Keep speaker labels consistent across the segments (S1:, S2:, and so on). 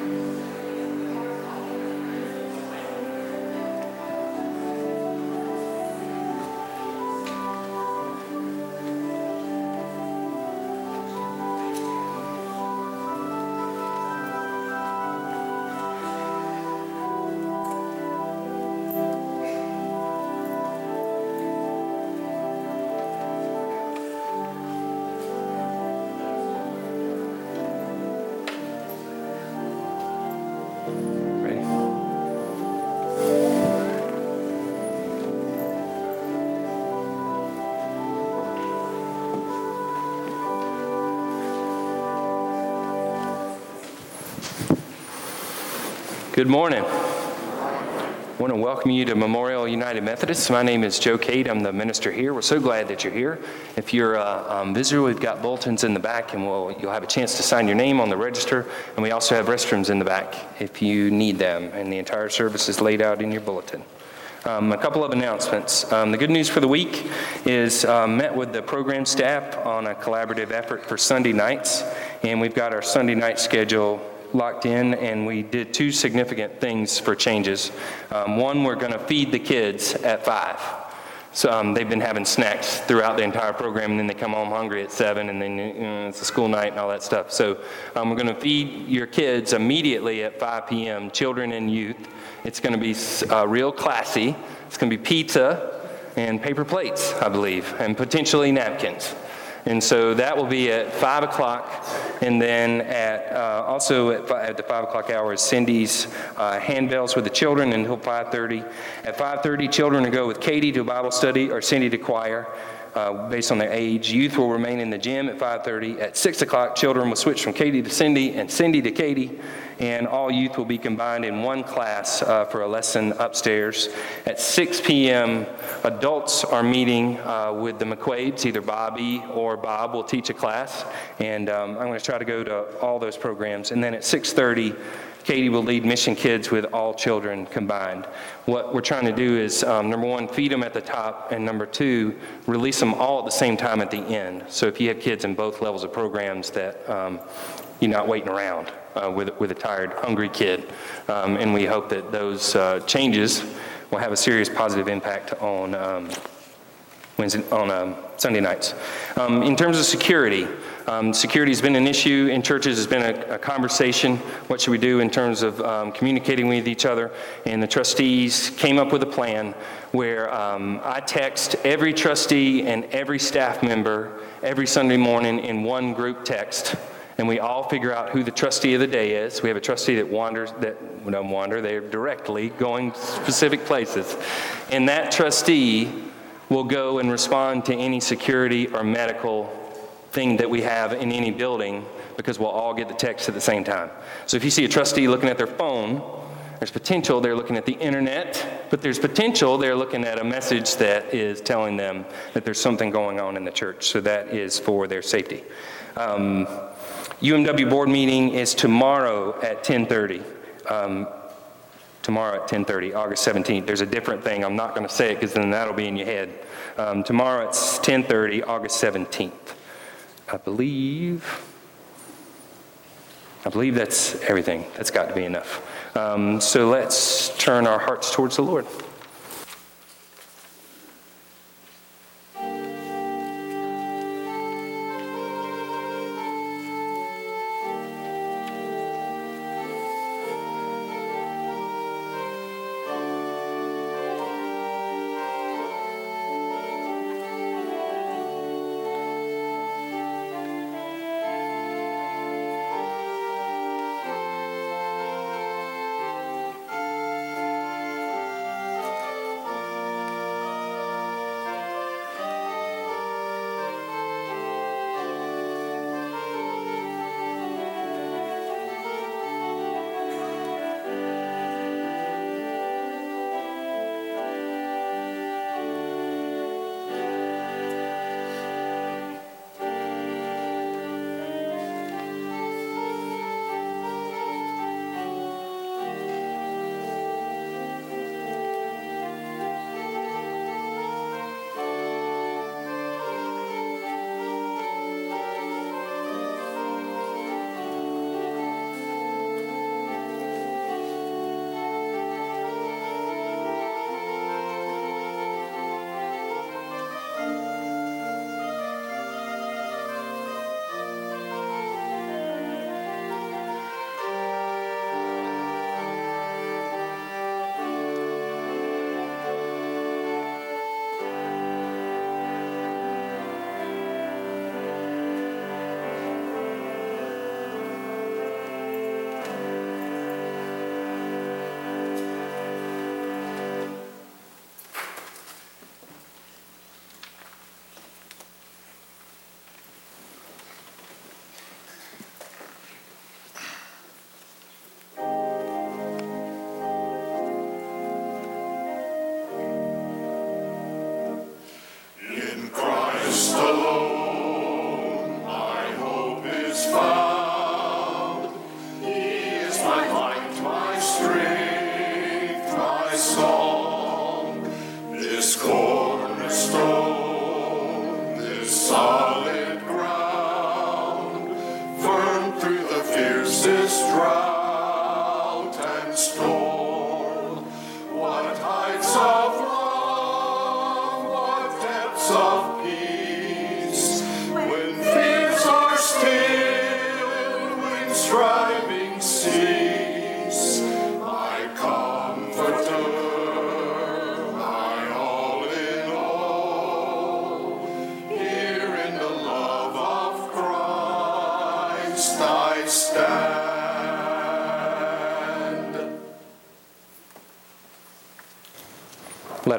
S1: Ready? Good morning. I want to welcome you to Memorial United Methodist. My name is Joe Cade. I'm the minister here. We're so glad that you're here. If you're a um, visitor, we've got bulletins in the back, and we'll, you'll have a chance to sign your name on the register. And we also have restrooms in the back if you need them. And the entire service is laid out in your bulletin. Um, a couple of announcements. Um, the good news for the week is um, met with the program staff on a collaborative effort for Sunday nights, and we've got our Sunday night schedule locked in, and we did two significant things for changes. Um, one, we're going to feed the kids at five. So um, they've been having snacks throughout the entire program, and then they come home hungry at seven, and then you know, it's a school night and all that stuff. So um, we're going to feed your kids immediately at 5 p.m. Children and youth. It's going to be uh, real classy. It's going to be pizza and paper plates, I believe, and potentially napkins. And so that will be at 5 o'clock. And then at, uh, also at, fi- at the 5 o'clock hour is Cindy's uh, handbells with the children until 5.30. At 5.30, children will go with Katie to Bible study or Cindy to choir. Uh, based on their age. Youth will remain in the gym at 5:30. At 6 o'clock, children will switch from Katie to Cindy and Cindy to Katie, and all youth will be combined in one class uh, for a lesson upstairs. At 6 p.m., adults are meeting uh, with the McQuades. Either Bobby or Bob will teach a class, and um, I'm going to try to go to all those programs. And then at 6:30. Katie will lead Mission Kids with all children combined. What we're trying to do is, um, number one, feed them at the top, and number two, release them all at the same time at the end. So if you have kids in both levels of programs, that um, you're not waiting around uh, with, with a tired, hungry kid. Um, and we hope that those uh, changes will have a serious positive impact on um, Wednesday, on um, Sunday nights. Um, in terms of security, um, security has been an issue in churches. It's been a, a conversation. What should we do in terms of um, communicating with each other? And the trustees came up with a plan where um, I text every trustee and every staff member every Sunday morning in one group text. And we all figure out who the trustee of the day is. We have a trustee that wanders, that don't wander, they're directly going specific places. And that trustee will go and respond to any security or medical thing that we have in any building because we'll all get the text at the same time. So if you see a trustee looking at their phone, there's potential they're looking at the internet, but there's potential they're looking at a message that is telling them that there's something going on in the church. So that is for their safety. Um, UMW board meeting is tomorrow at 10:30. Um, tomorrow at 10:30, August 17th. There's a different thing. I'm not going to say it because then that'll be in your head. Um, tomorrow it's 10:30, August 17th. I believe. I believe that's everything. That's got to be enough. Um, so let's turn our hearts towards the Lord.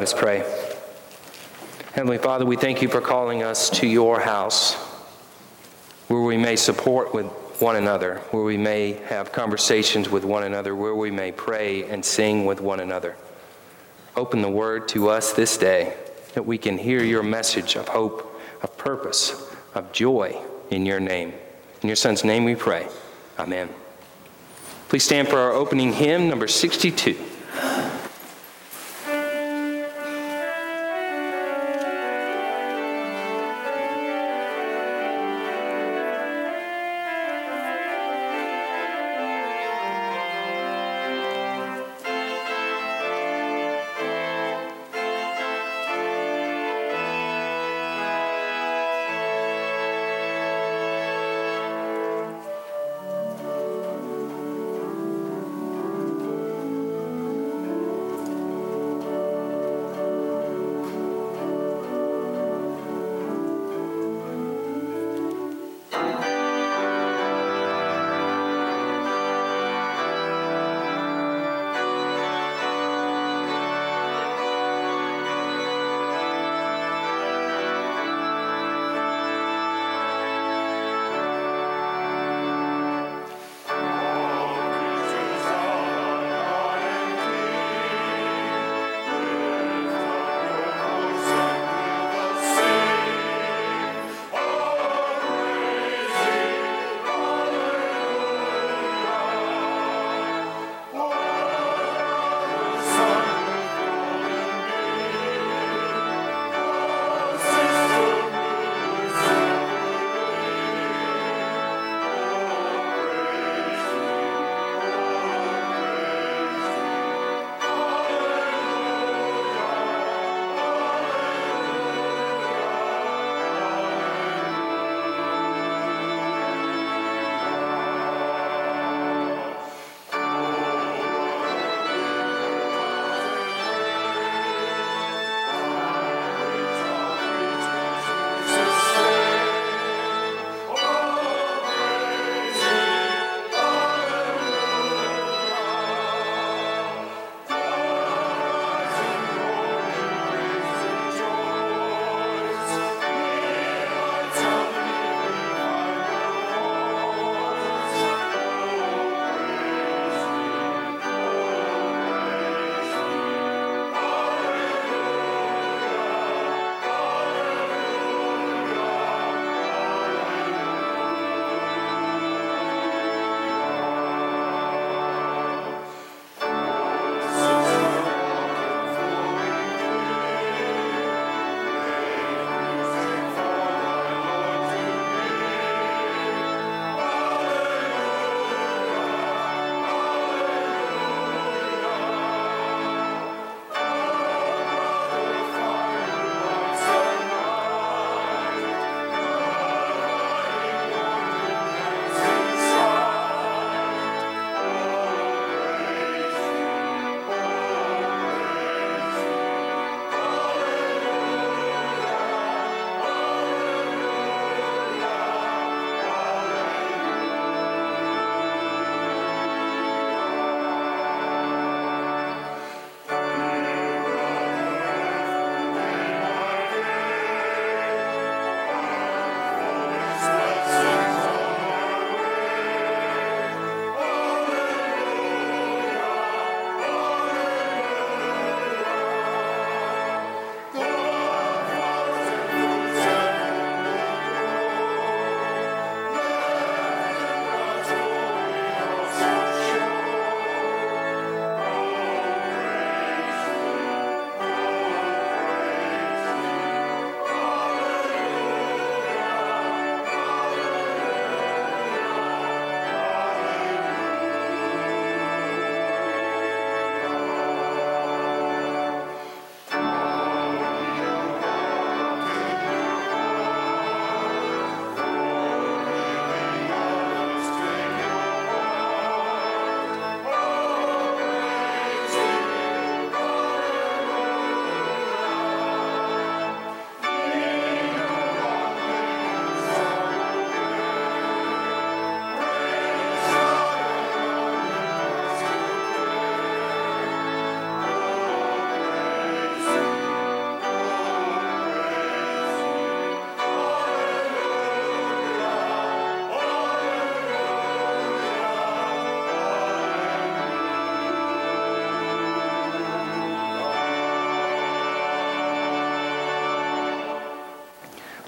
S1: Let us pray. Heavenly Father, we thank you for calling us to your house where we may support with one another, where we may have conversations with one another, where we may pray and sing with one another. Open the word to us this day that we can hear your message of hope, of purpose, of joy in your name. In your Son's name we pray. Amen. Please stand for our opening hymn, number 62.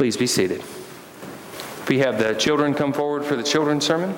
S1: Please be seated. We have the children come forward for the children's sermon.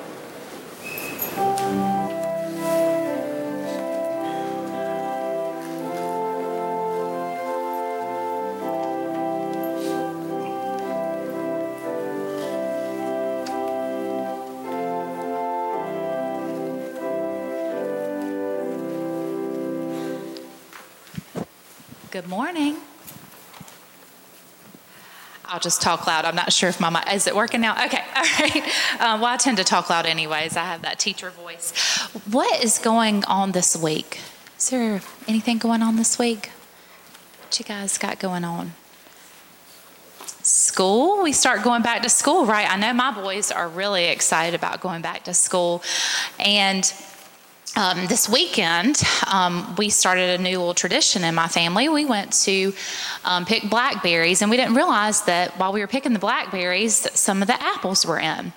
S2: Just talk loud. I'm not sure if my mic, is it working now? Okay, all right. Um, well, I tend to talk loud anyways. I have that teacher voice. What is going on this week? Is there anything going on this week? What you guys got going on? School. We start going back to school, right? I know my boys are really excited about going back to school. And um, this weekend, um, we started a new little tradition in my family. We went to um, pick blackberries, and we didn't realize that while we were picking the blackberries, some of the apples were in.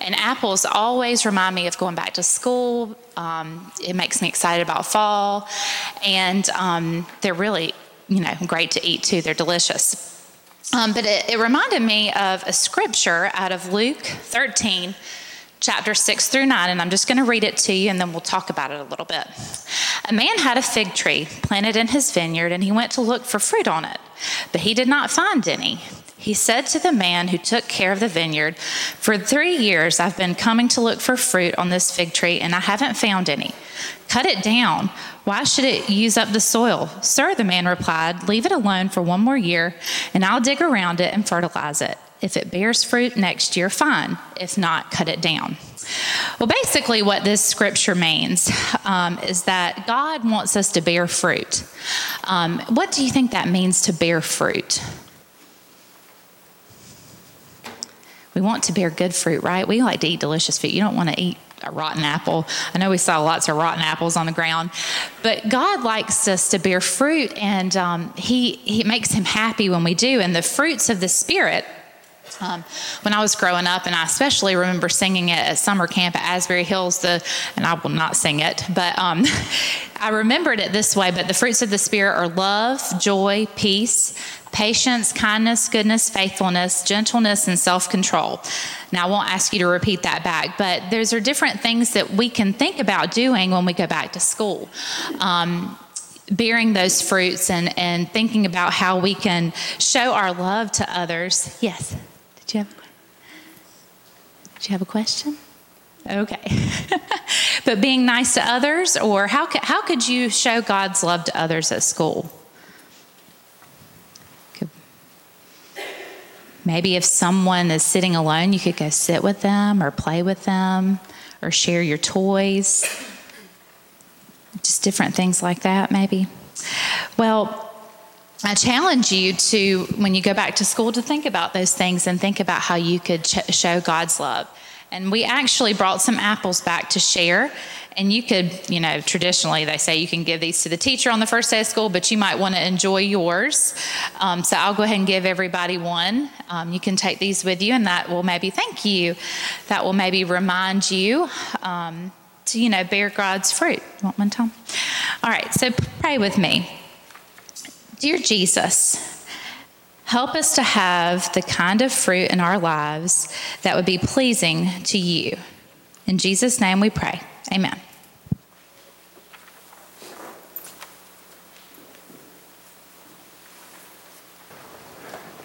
S2: And apples always remind me of going back to school. Um, it makes me excited about fall, and um, they're really, you know, great to eat too. They're delicious. Um, but it, it reminded me of a scripture out of Luke 13 chapter 6 through 9, and I'm just going to read it to you and then we'll talk about it a little bit. A man had a fig tree planted in his vineyard, and he went to look for fruit on it, but he did not find any. He said to the man who took care of the vineyard, For three years I've been coming to look for fruit on this fig tree, and I haven't found any. Cut it down. Why should it use up the soil? Sir, the man replied, Leave it alone for one more year, and I'll dig around it and fertilize it. If it bears fruit next year, fine. If not, cut it down. Well, basically, what this scripture means um, is that God wants us to bear fruit. Um, what do you think that means to bear fruit? We want to bear good fruit, right? We like to eat delicious fruit. You don't want to eat a rotten apple. I know we saw lots of rotten apples on the ground, but God likes us to bear fruit, and um, He He makes Him happy when we do. And the fruits of the Spirit um, when I was growing up, and I especially remember singing it at summer camp at Asbury Hills, the, and I will not sing it, but um, I remembered it this way. But the fruits of the Spirit are love, joy, peace, patience, kindness, goodness, faithfulness, gentleness, and self control. Now, I won't ask you to repeat that back, but those are different things that we can think about doing when we go back to school. Um, bearing those fruits and, and thinking about how we can show our love to others. Yes. Did you have, did you have a question? Okay. but being nice to others, or how could, how could you show God's love to others at school? Maybe if someone is sitting alone, you could go sit with them or play with them or share your toys. Just different things like that, maybe. Well, I challenge you to, when you go back to school, to think about those things and think about how you could ch- show God's love. And we actually brought some apples back to share. And you could, you know, traditionally they say you can give these to the teacher on the first day of school, but you might want to enjoy yours. Um, so I'll go ahead and give everybody one. Um, you can take these with you, and that will maybe thank you. That will maybe remind you. Um, to you know bear God's fruit. Want one, Tom? All right, so pray with me. Dear Jesus, help us to have the kind of fruit in our lives that would be pleasing to you. In Jesus' name we pray. Amen.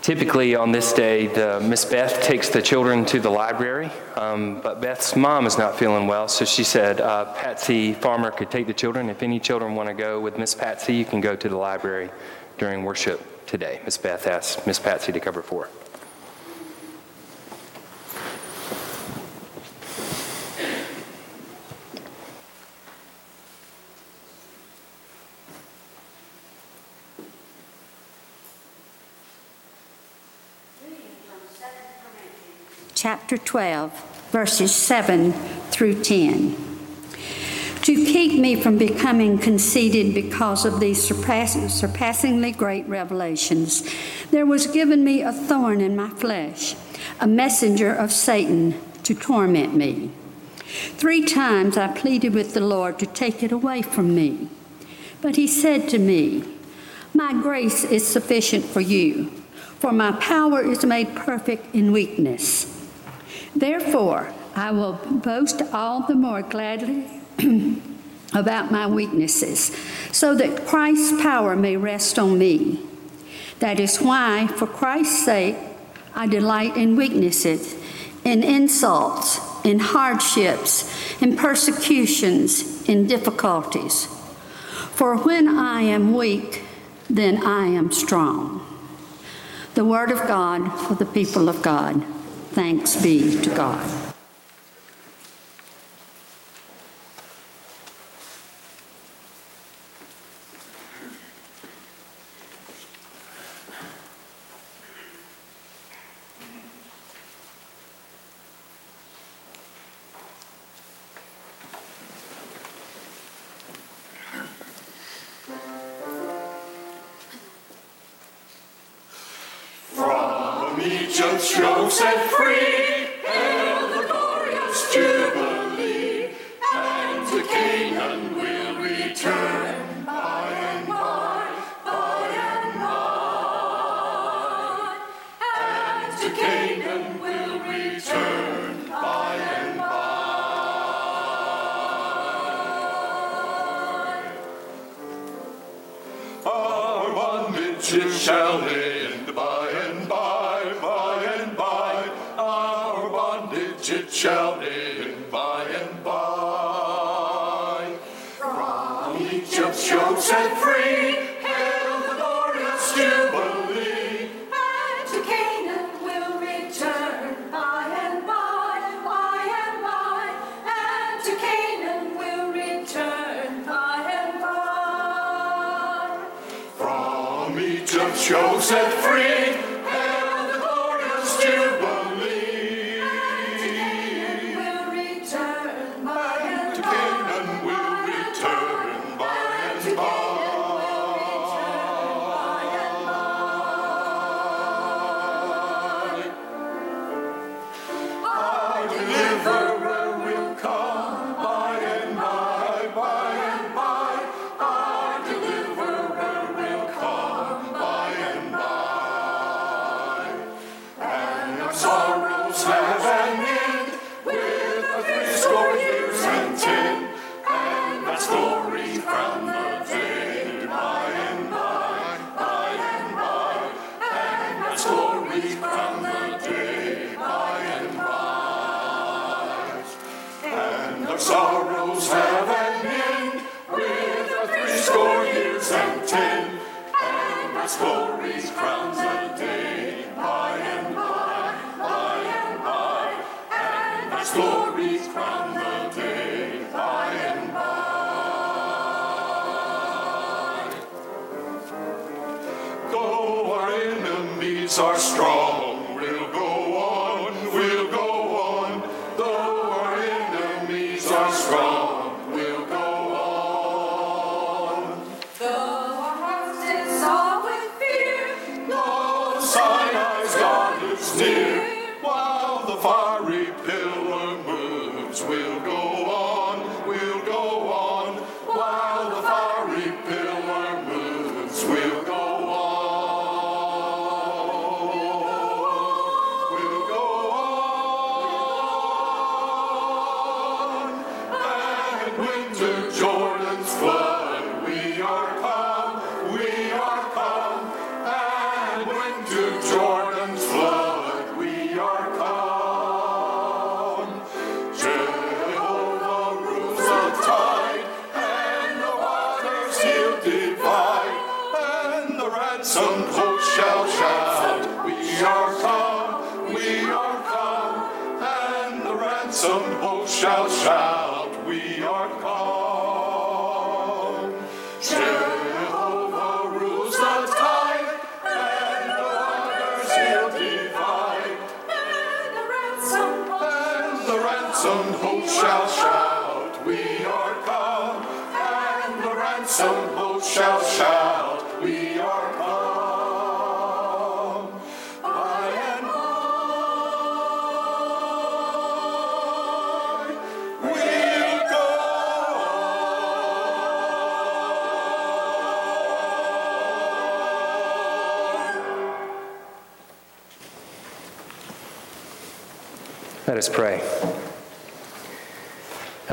S1: Typically, on this day, Miss Beth takes the children to the library, um, but Beth's mom is not feeling well, so she said uh, Patsy Farmer could take the children. If any children want to go with Miss Patsy, you can go to the library during worship today. Miss Beth asked Miss Patsy to cover for
S3: chapter 12, verses 7 through 10. To keep me from becoming conceited because of these surpass- surpassingly great revelations, there was given me a thorn in my flesh, a messenger of Satan to torment me. Three times I pleaded with the Lord to take it away from me. But he said to me, My grace is sufficient for you, for my power is made perfect in weakness. Therefore, I will boast all the more gladly about my weaknesses, so that Christ's power may rest on me. That is why, for Christ's sake, I delight in weaknesses, in insults, in hardships, in persecutions, in difficulties. For when I am weak, then I am strong. The word of God for the people of God. Thanks be to God.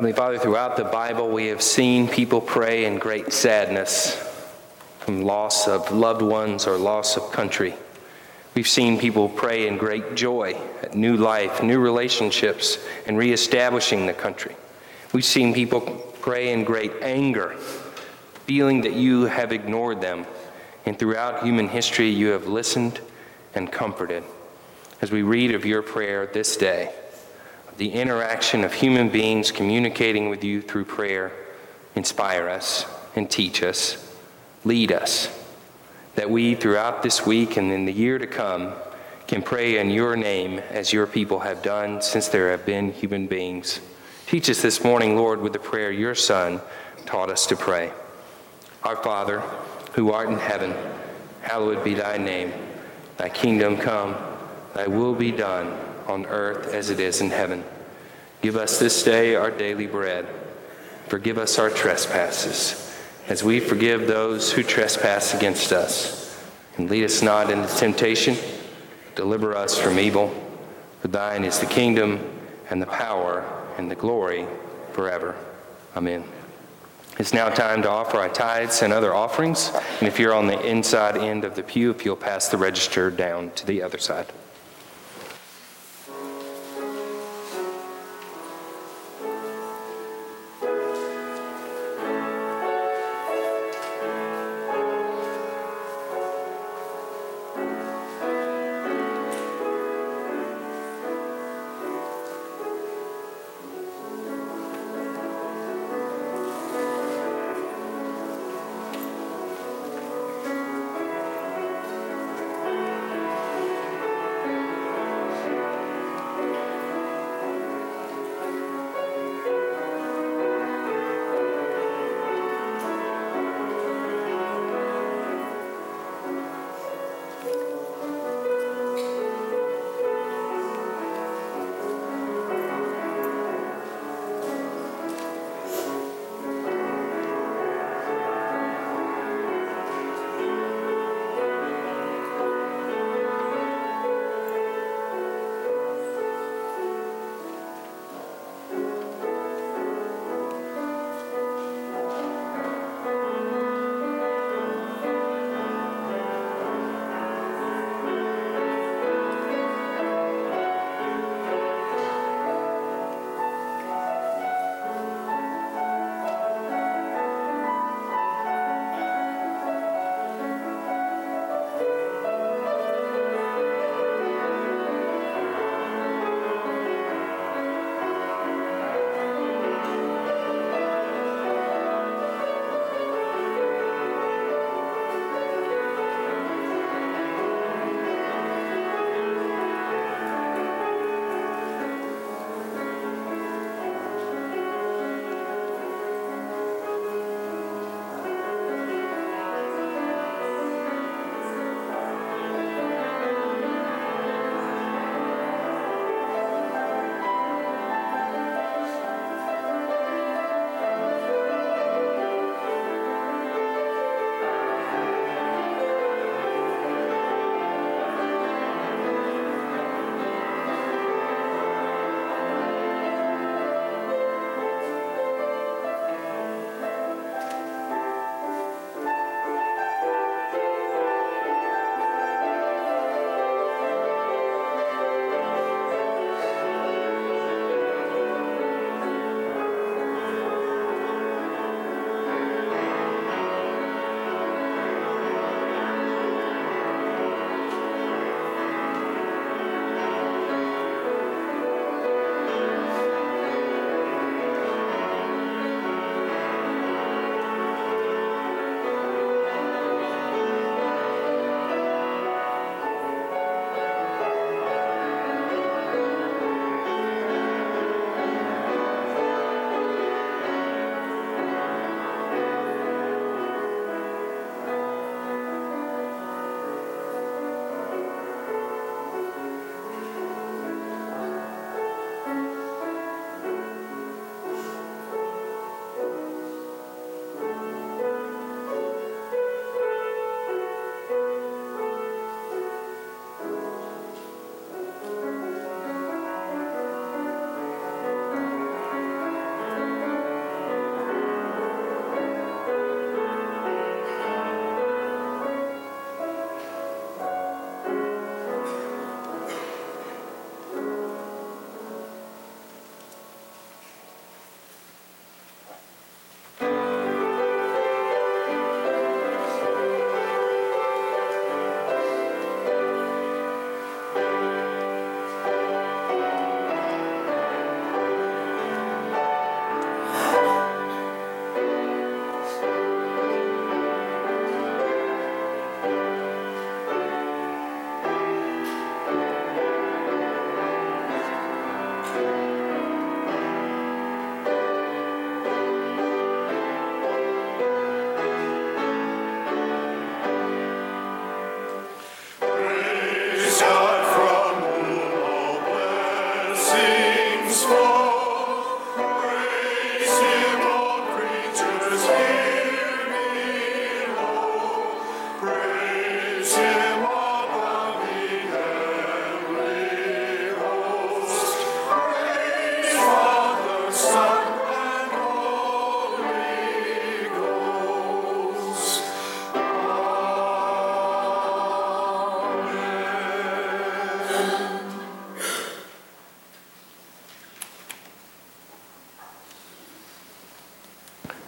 S1: Heavenly Father, throughout the Bible, we have seen people pray in great sadness from loss of loved ones or loss of country. We've seen people pray in great joy at new life, new relationships, and reestablishing the country. We've seen people pray in great anger, feeling that you have ignored them. And throughout human history, you have listened and comforted. As we read of your prayer this day, the interaction of human beings communicating with you through prayer inspire us and teach us, lead us, that we throughout this week and in the year to come can pray in your name as your people have done since there have been human beings. Teach us this morning, Lord, with the prayer your Son taught us to pray. Our Father, who art in heaven, hallowed be thy name. Thy kingdom come, thy will be done on earth as it is in heaven. Give us this day our daily bread. Forgive us our trespasses, as we forgive those who trespass against us. And lead us not into temptation, deliver us from evil. For thine is the kingdom, and the power, and the glory forever. Amen. It's now time to offer our tithes and other offerings. And if you're on the inside end of the pew, if you'll pass the register down to the other side.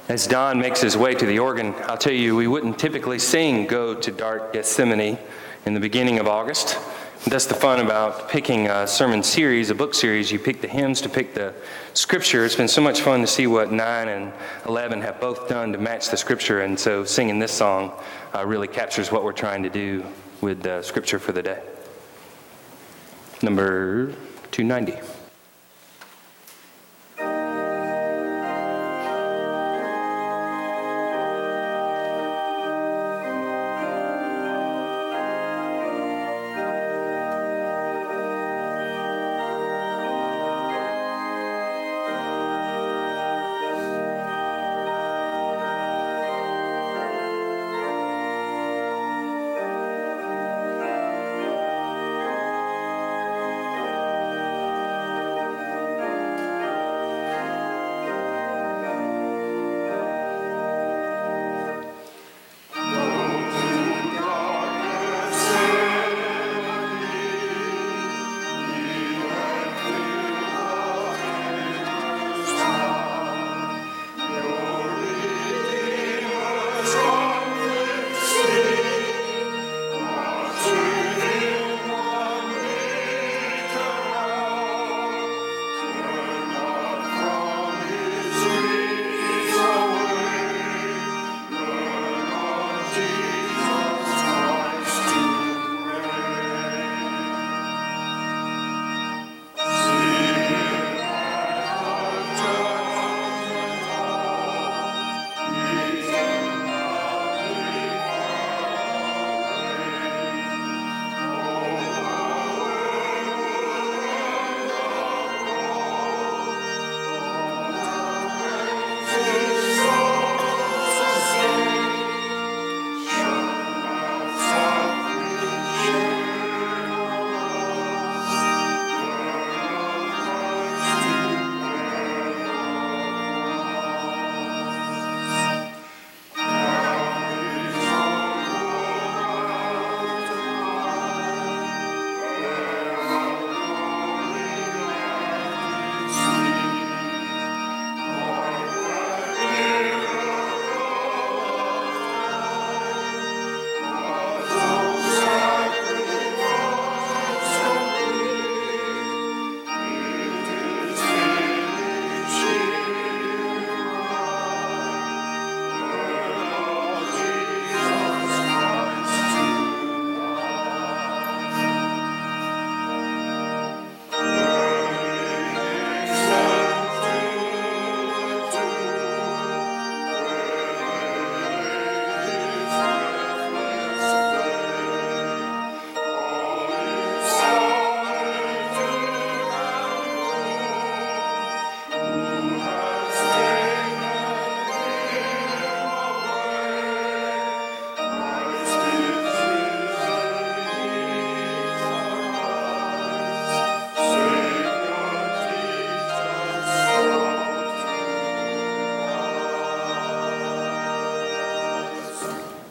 S1: As Don makes his way to the organ, I'll tell you, we wouldn't typically sing Go to Dark Gethsemane in the beginning of August. That's the fun about picking a sermon series, a book series. You pick the hymns to pick the scripture. It's been so much fun to see what 9 and 11 have both done to match the scripture. And so singing this song uh, really captures what we're trying to do with the scripture for the day. Number 290.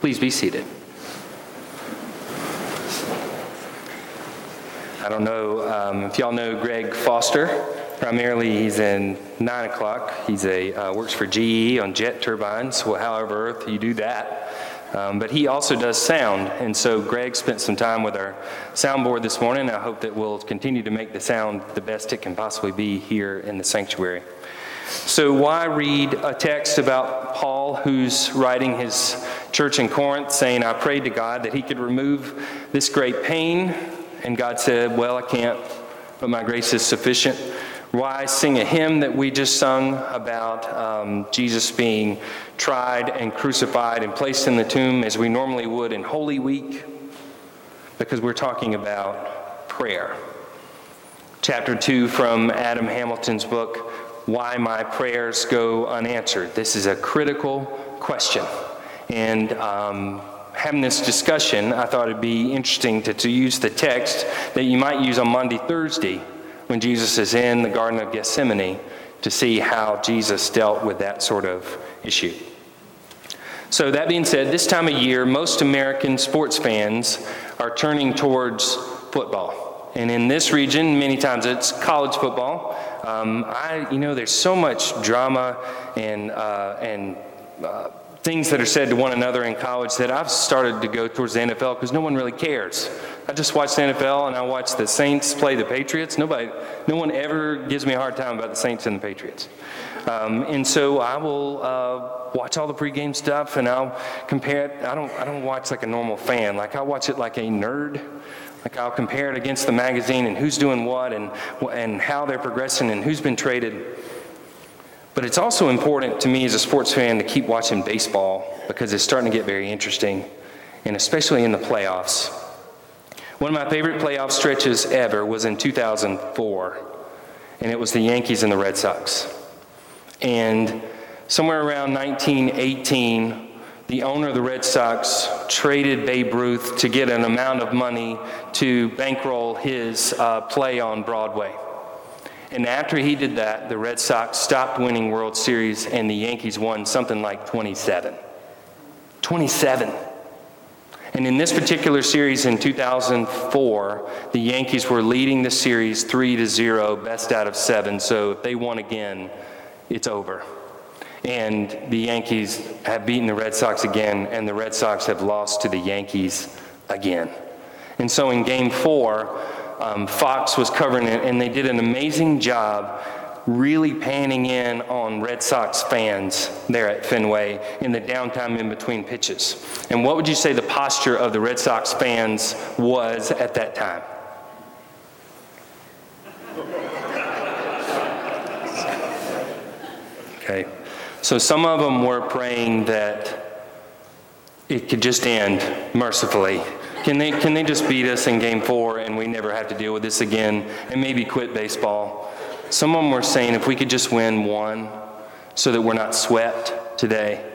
S1: Please be seated. I don't know um, if y'all know Greg Foster. Primarily, he's in 9 o'clock. He's a uh, works for GE on jet turbines. Well, however, earth you do that. Um, but he also does sound, and so Greg spent some time with our soundboard this morning. I hope that we'll continue to make the sound the best it can possibly be here in the sanctuary. So, why read a text about Paul who's writing his church in Corinth saying, I prayed to God that he could remove this great pain? And God said, Well, I can't, but my grace is sufficient. Why sing a hymn that we just sung about um, Jesus being tried and crucified and placed in the tomb as we normally would in Holy Week? Because we're talking about prayer. Chapter 2 from Adam Hamilton's book, why my prayers go unanswered. This is a critical question. And um, having this discussion, I thought it'd be interesting to, to use the text that you might use on Maundy, Thursday, when Jesus is in the Garden of Gethsemane, to see how Jesus dealt with that sort of issue. So, that being said, this time of year, most American sports fans are turning towards football. And in this region, many times it's college football. Um, I, you know, there's so much drama and, uh, and uh, things that are said to one another in college that I've started to go towards the NFL because no one really cares. I just watch the NFL and I watch the Saints play the Patriots. Nobody, no one ever gives me a hard time about the Saints and the Patriots. Um, and so I will uh, watch all the pregame stuff and I'll compare it. I don't, I don't watch like a normal fan. Like I watch it like a nerd. Like I'll compare it against the magazine and who's doing what and, and how they're progressing and who's been traded. But it's also important to me as a sports fan to keep watching baseball because it's starting to get very interesting, and especially in the playoffs. One of my favorite playoff stretches ever was in 2004, and it was the Yankees and the Red Sox. And somewhere around 1918, the owner of the Red Sox traded Babe Ruth to get an amount of money to bankroll his uh, play on Broadway. And after he did that, the Red Sox stopped winning World Series and the Yankees won something like 27. 27. And in this particular series in 2004, the Yankees were leading the series 3 to 0, best out of 7. So if they won again, it's over. And the Yankees have beaten the Red Sox again, and the Red Sox have lost to the Yankees again. And so in game four, um, Fox was covering it, and they did an amazing job really panning in on Red Sox fans there at Fenway in the downtime in between pitches. And what would you say the posture of the Red Sox fans was at that time? Okay. So some of them were praying that it could just end mercifully. Can they, can they just beat us in game four and we never have to deal with this again and maybe quit baseball? Some of them were saying if we could just win one so that we're not swept today.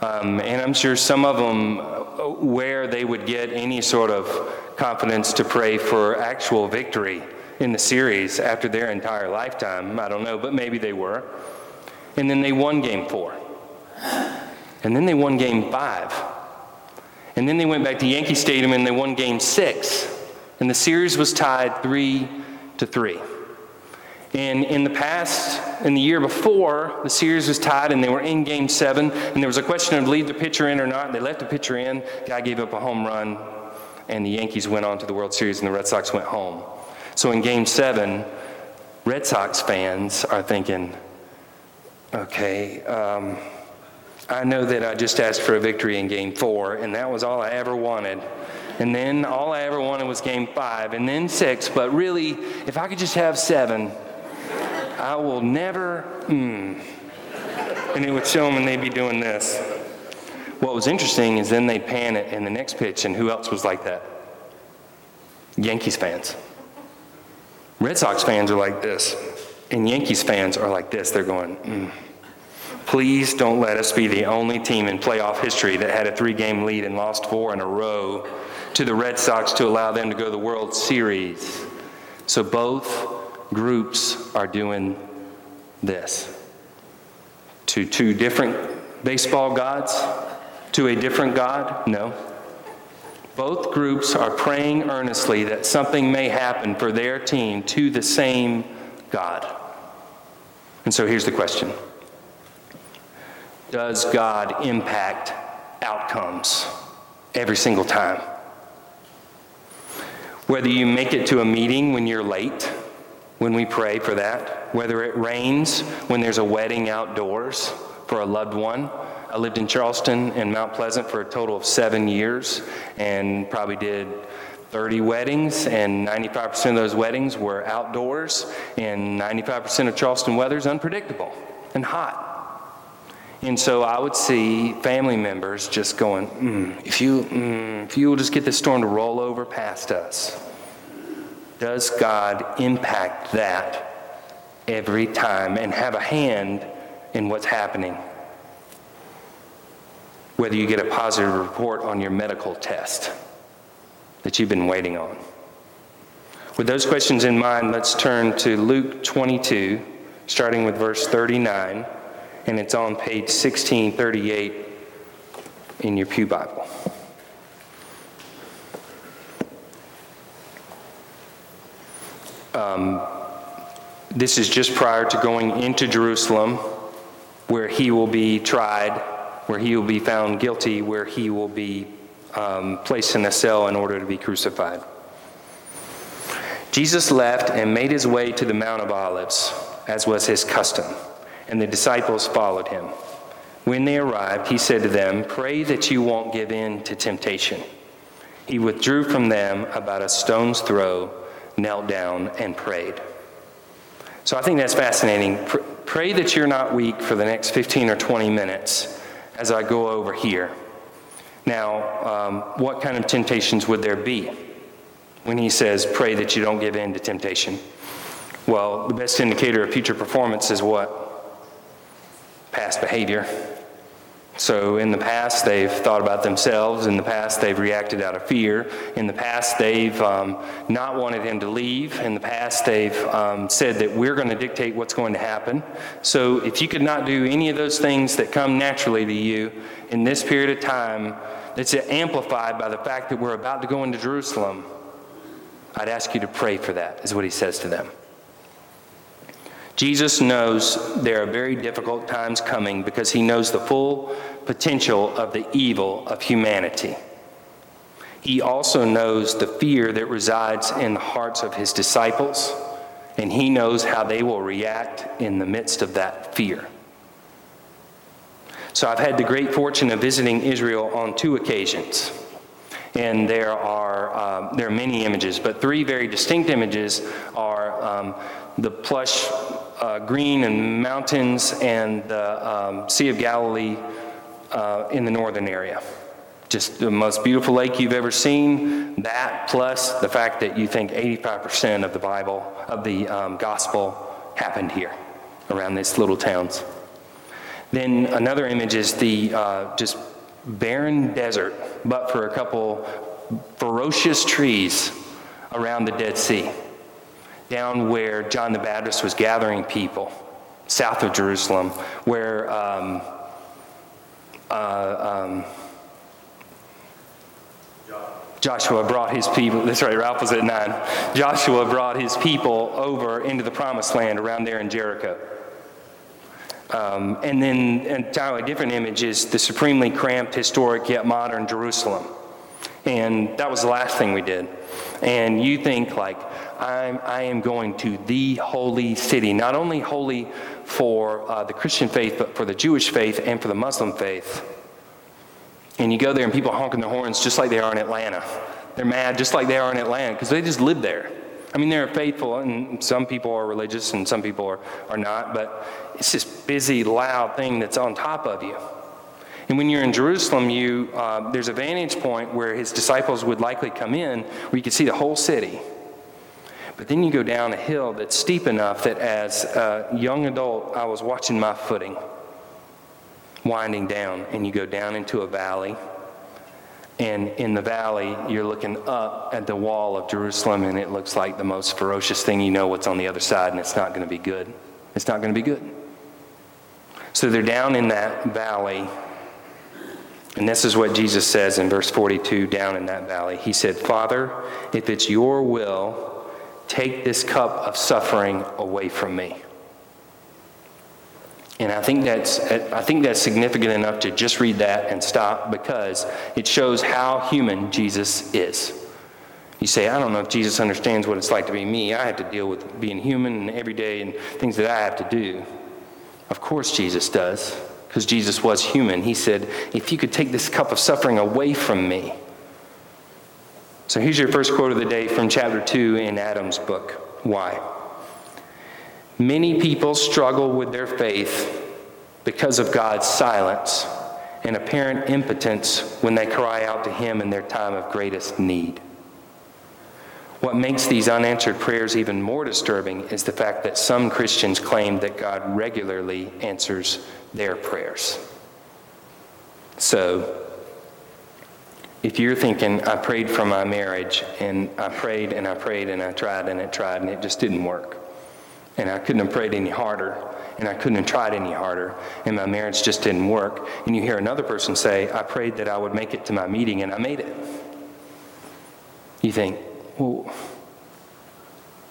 S1: Um, and I'm sure some of them, uh, where they would get any sort of confidence to pray for actual victory in the series after their entire lifetime. I don't know, but maybe they were. And then they won game four. And then they won game five. And then they went back to Yankee Stadium and they won game six. And the series was tied three to three. And in the past, in the year before, the series was tied and they were in game seven. And there was a question of leave the pitcher in or not. And They left the pitcher in. Guy gave up a home run. And the Yankees went on to the World Series and the Red Sox went home. So in game seven, Red Sox fans are thinking, okay, um, I know that I just asked for a victory in game four, and that was all I ever wanted. And then all I ever wanted was game five, and then six. But really, if I could just have seven, I will never, mm. And it would show them, and they'd be doing this. What was interesting is then they'd pan it in the next pitch, and who else was like that? Yankees fans. Red Sox fans are like this, and Yankees fans are like this. They're going, mm. Please don't let us be the only team in playoff history that had a three game lead and lost four in a row to the Red Sox to allow them to go to the World Series. So both groups are doing this. To two different baseball gods? To a different God? No. Both groups are praying earnestly that something may happen for their team to the same God. And so here's the question Does God impact outcomes every single time? Whether you make it to a meeting when you're late, when we pray for that, whether it rains when there's a wedding outdoors for a loved one. I lived in Charleston and Mount Pleasant for a total of seven years and probably did 30 weddings, and 95% of those weddings were outdoors, and 95% of Charleston weather is unpredictable and hot. And so I would see family members just going, mm, if you, mm, if you will just get this storm to roll over past us, does God impact that every time and have a hand in what's happening? Whether you get a positive report on your medical test that you've been waiting on. With those questions in mind, let's turn to Luke 22, starting with verse 39, and it's on page 1638 in your Pew Bible. Um, this is just prior to going into Jerusalem, where he will be tried where he will be found guilty, where he will be um, placed in a cell in order to be crucified. Jesus left and made his way to the Mount of Olives, as was his custom, and the disciples followed him. When they arrived, he said to them, Pray that you won't give in to temptation. He withdrew from them about a stone's throw, knelt down, and prayed. So I think that's fascinating. Pray that you're not weak for the next 15 or 20 minutes as I go over here. Now, um, what kind of temptations would there be when he says, Pray that you don't give in to temptation? Well, the best indicator of future performance is what? Past behavior. So, in the past, they've thought about themselves. In the past, they've reacted out of fear. In the past, they've um, not wanted him to leave. In the past, they've um, said that we're going to dictate what's going to happen. So, if you could not do any of those things that come naturally to you in this period of time, that's amplified by the fact that we're about to go into Jerusalem, I'd ask you to pray for that, is what he says to them. Jesus knows there are very difficult times coming because he knows the full potential of the evil of humanity. He also knows the fear that resides in the hearts of his disciples, and he knows how they will react in the midst of that fear. So I've had the great fortune of visiting Israel on two occasions. And there are, um, there are many images, but three very distinct images are um, the plush uh, green and mountains and the um, Sea of Galilee uh, in the northern area. Just the most beautiful lake you've ever seen. That plus the fact that you think 85% of the Bible, of the um, gospel, happened here around these little towns. Then another image is the uh, just barren desert, but for a couple ferocious trees around the Dead Sea, down where John the Baptist was gathering people, south of Jerusalem, where um, uh, um, Joshua brought his people, that's right, Ralph was at nine. Joshua brought his people over into the promised land around there in Jericho. Um, and then an entirely different image is the supremely cramped, historic, yet modern Jerusalem. And that was the last thing we did. And you think, like, I'm, I am going to the holy city, not only holy for uh, the Christian faith, but for the Jewish faith and for the Muslim faith. And you go there and people honking their horns just like they are in Atlanta. They're mad just like they are in Atlanta because they just live there. I mean, they're faithful, and some people are religious and some people are, are not, but it's this busy, loud thing that's on top of you. And when you're in Jerusalem, you, uh, there's a vantage point where his disciples would likely come in where you could see the whole city. But then you go down a hill that's steep enough that as a young adult, I was watching my footing winding down, and you go down into a valley. And in the valley, you're looking up at the wall of Jerusalem, and it looks like the most ferocious thing you know what's on the other side, and it's not going to be good. It's not going to be good. So they're down in that valley, and this is what Jesus says in verse 42 down in that valley. He said, Father, if it's your will, take this cup of suffering away from me. And I think that's I think that's significant enough to just read that and stop because it shows how human Jesus is. You say, I don't know if Jesus understands what it's like to be me. I have to deal with being human and every day and things that I have to do. Of course, Jesus does, because Jesus was human. He said, If you could take this cup of suffering away from me. So here's your first quote of the day from chapter 2 in Adam's book. Why? Many people struggle with their faith because of God's silence and apparent impotence when they cry out to Him in their time of greatest need. What makes these unanswered prayers even more disturbing is the fact that some Christians claim that God regularly answers their prayers. So, if you're thinking, I prayed for my marriage, and I prayed and I prayed and I tried and it tried and it just didn't work, and I couldn't have prayed any harder, and I couldn't have tried any harder, and my marriage just didn't work, and you hear another person say, I prayed that I would make it to my meeting and I made it. You think, well,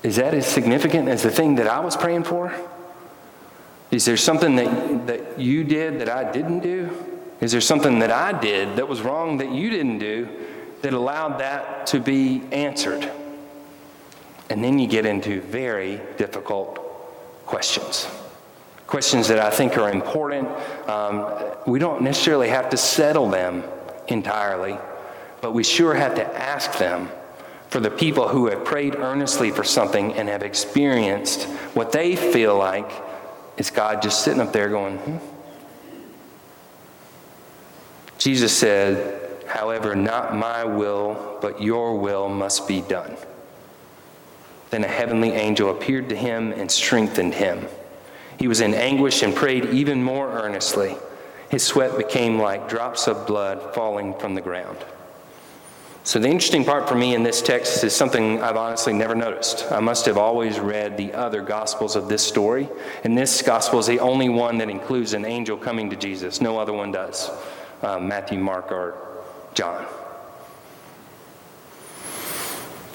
S1: is that as significant as the thing that I was praying for? Is there something that, that you did that I didn't do? Is there something that I did that was wrong that you didn't do that allowed that to be answered? And then you get into very difficult questions. Questions that I think are important. Um, we don't necessarily have to settle them entirely, but we sure have to ask them for the people who have prayed earnestly for something and have experienced what they feel like is God just sitting up there going, hmm? Jesus said, However, not my will, but your will must be done. Then a heavenly angel appeared to him and strengthened him. He was in anguish and prayed even more earnestly. His sweat became like drops of blood falling from the ground. So, the interesting part for me in this text is something I've honestly never noticed. I must have always read the other gospels of this story, and this gospel is the only one that includes an angel coming to Jesus. No other one does uh, Matthew, Mark, or John.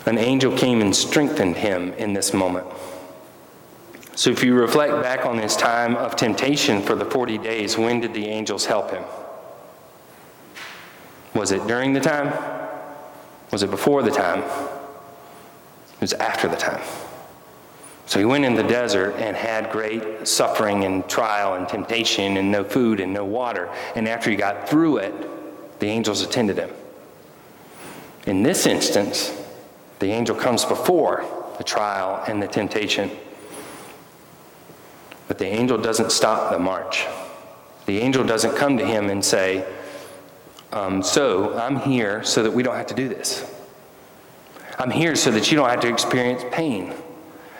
S1: An angel came and strengthened him in this moment. So, if you reflect back on his time of temptation for the 40 days, when did the angels help him? Was it during the time? Was it before the time? It was after the time. So he went in the desert and had great suffering and trial and temptation and no food and no water. And after he got through it, the angels attended him. In this instance, the angel comes before the trial and the temptation. But the angel doesn't stop the march. The angel doesn't come to him and say, um, So I'm here so that we don't have to do this. I'm here so that you don't have to experience pain.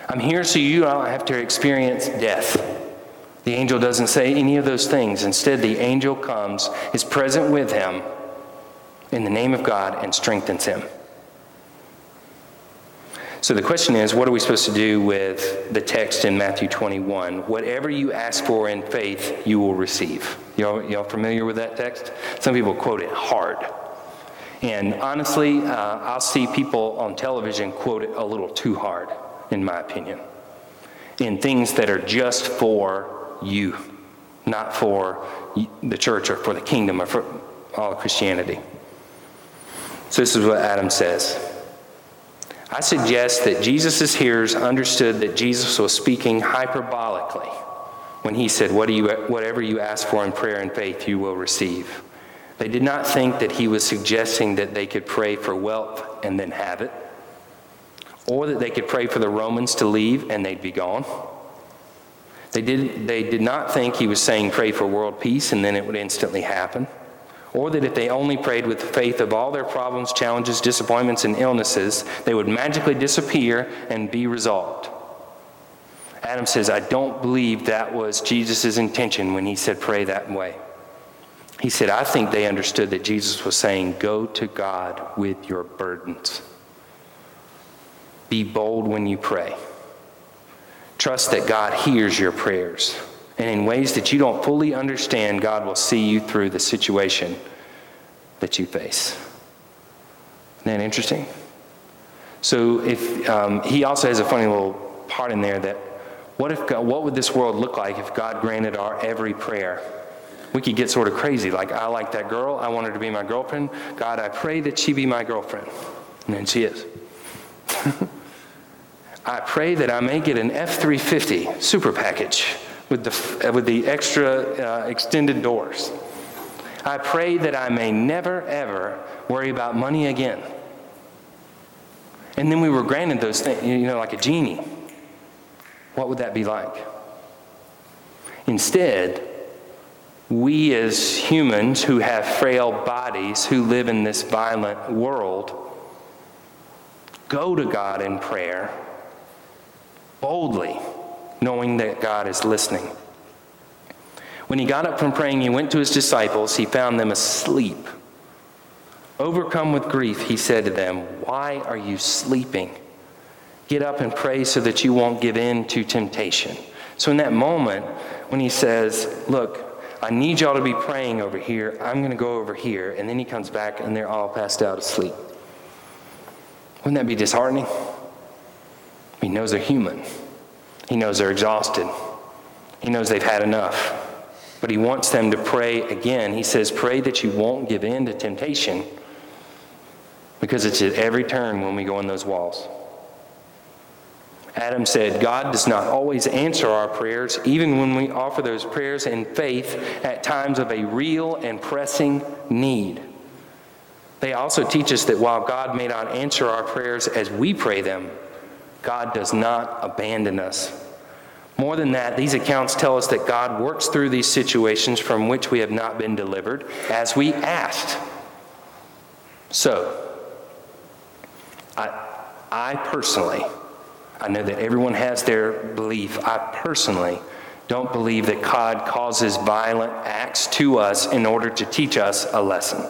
S1: I'm here so you don't have to experience death. The angel doesn't say any of those things. Instead, the angel comes, is present with him in the name of God, and strengthens him. So the question is, what are we supposed to do with the text in Matthew 21? Whatever you ask for in faith, you will receive. Y'all, y'all familiar with that text? Some people quote it hard. And honestly, uh, I'll see people on television quote it a little too hard, in my opinion, in things that are just for you, not for the church or for the kingdom or for all of Christianity. So this is what Adam says. I suggest that Jesus' hearers understood that Jesus was speaking hyperbolically when he said, what you, Whatever you ask for in prayer and faith, you will receive. They did not think that he was suggesting that they could pray for wealth and then have it, or that they could pray for the Romans to leave and they'd be gone. They did, they did not think he was saying pray for world peace and then it would instantly happen or that if they only prayed with faith of all their problems, challenges, disappointments, and illnesses, they would magically disappear and be resolved. Adam says, I don't believe that was Jesus' intention when he said pray that way. He said, I think they understood that Jesus was saying, Go to God with your burdens. Be bold when you pray. Trust that God hears your prayers. And in ways that you don't fully understand, God will see you through the situation that you face. Isn't that interesting? So if um, he also has a funny little part in there that what if God, what would this world look like if God granted our every prayer? We could get sort of crazy. Like I like that girl, I want her to be my girlfriend. God, I pray that she be my girlfriend, and then she is. I pray that I may get an F 350 super package with the, with the extra uh, extended doors. I pray that I may never, ever worry about money again. And then we were granted those things, you know, like a genie. What would that be like? Instead, we as humans who have frail bodies, who live in this violent world, go to God in prayer boldly knowing that God is listening. When he got up from praying, he went to his disciples. He found them asleep. Overcome with grief, he said to them, Why are you sleeping? Get up and pray so that you won't give in to temptation. So, in that moment, when he says, Look, I need y'all to be praying over here, I'm going to go over here, and then he comes back and they're all passed out asleep. Wouldn't that be disheartening? He knows they're human. He knows they're exhausted. He knows they've had enough. but he wants them to pray again. He says, Pray that you won't give in to temptation because it's at every turn when we go in those walls. Adam said, God does not always answer our prayers, even when we offer those prayers in faith at times of a real and pressing need. They also teach us that while God may not answer our prayers as we pray them, God does not abandon us. More than that, these accounts tell us that God works through these situations from which we have not been delivered as we asked. So, I, I personally, I know that everyone has their belief. I personally don't believe that God causes violent acts to us in order to teach us a lesson.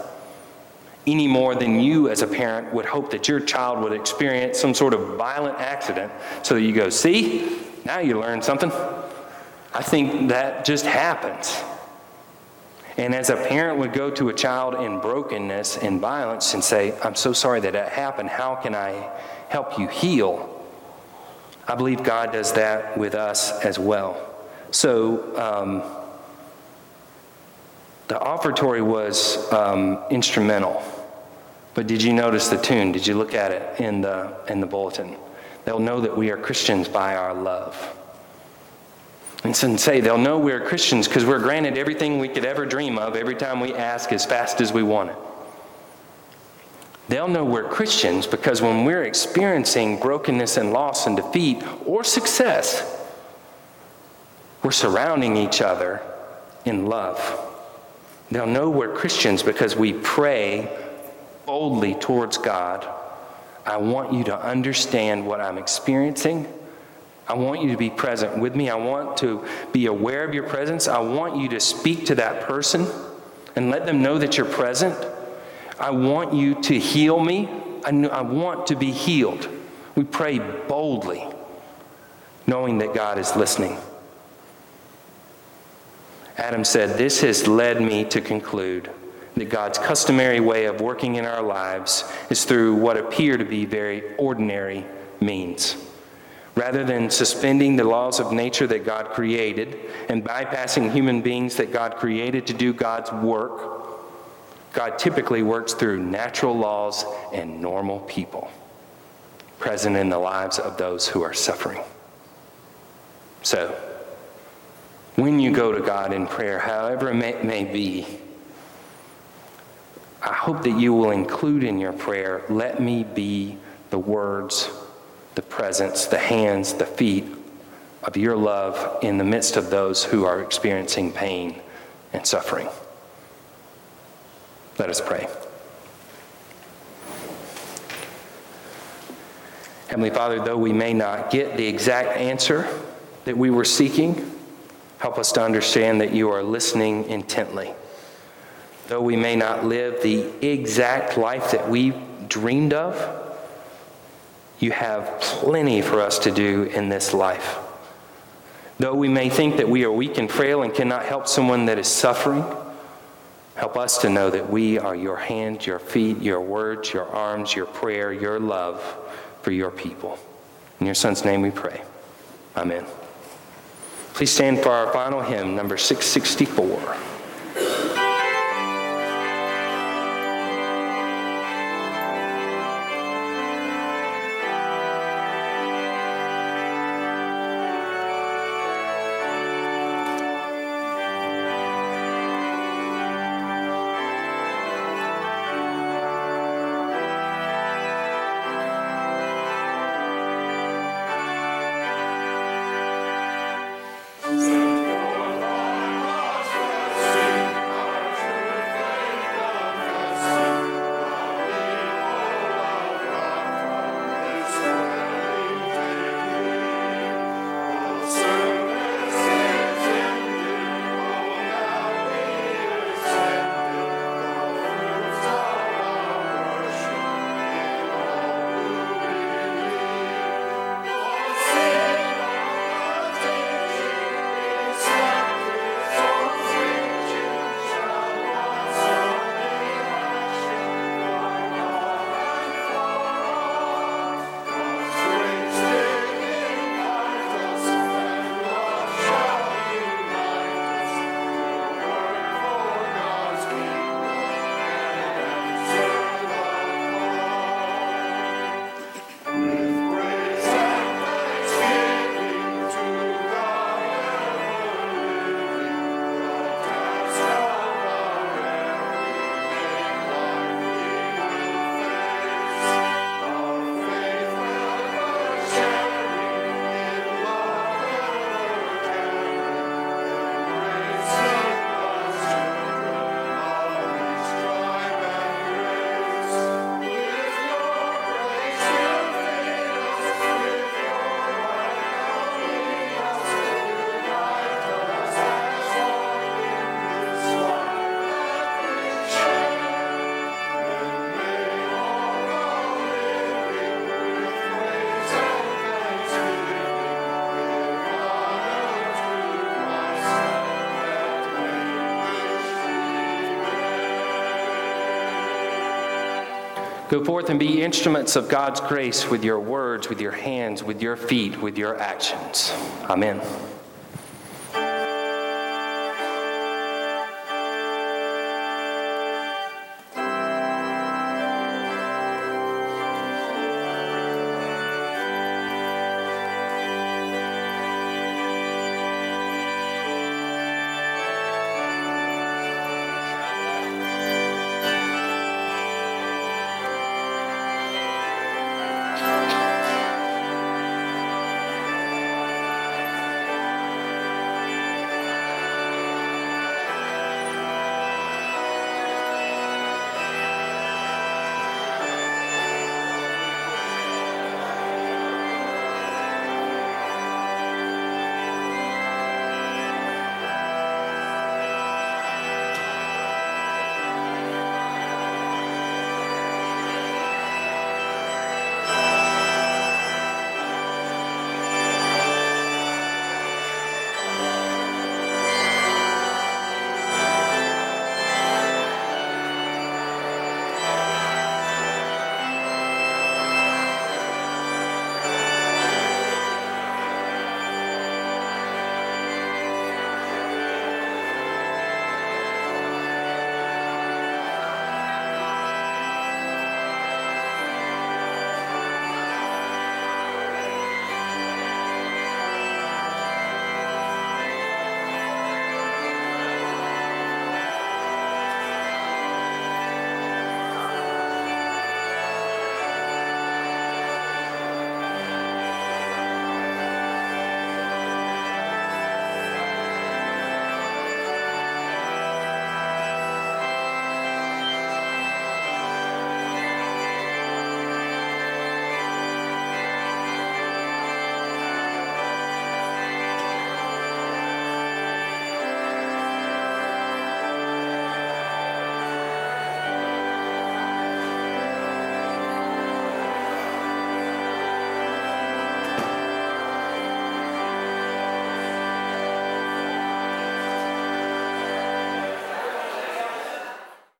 S1: Any more than you, as a parent, would hope that your child would experience some sort of violent accident so that you go, see, now you learned something. I think that just happens. And as a parent would go to a child in brokenness and violence and say, I'm so sorry that that happened. How can I help you heal? I believe God does that with us as well. So, um, the offertory was um, instrumental. But did you notice the tune? Did you look at it in the, in the bulletin? They'll know that we are Christians by our love. And say they'll know we're Christians because we're granted everything we could ever dream of every time we ask as fast as we want it. They'll know we're Christians because when we're experiencing brokenness and loss and defeat or success, we're surrounding each other in love. They'll know we're Christians because we pray boldly towards God. I want you to understand what I'm experiencing. I want you to be present with me. I want to be aware of your presence. I want you to speak to that person and let them know that you're present. I want you to heal me. I, I want to be healed. We pray boldly, knowing that God is listening. Adam said, This has led me to conclude that God's customary way of working in our lives is through what appear to be very ordinary means. Rather than suspending the laws of nature that God created and bypassing human beings that God created to do God's work, God typically works through natural laws and normal people present in the lives of those who are suffering. So, when you go to God in prayer, however it may, may be, I hope that you will include in your prayer, let me be the words, the presence, the hands, the feet of your love in the midst of those who are experiencing pain and suffering. Let us pray. Heavenly Father, though we may not get the exact answer that we were seeking, help us to understand that you are listening intently. Though we may not live the exact life that we dreamed of, you have plenty for us to do in this life. Though we may think that we are weak and frail and cannot help someone that is suffering, help us to know that we are your hands, your feet, your words, your arms, your prayer, your love for your people. In your Son's name we pray. Amen. Please stand for our final hymn, number 664. Go forth and be instruments of God's grace with your words, with your hands, with your feet, with your actions. Amen.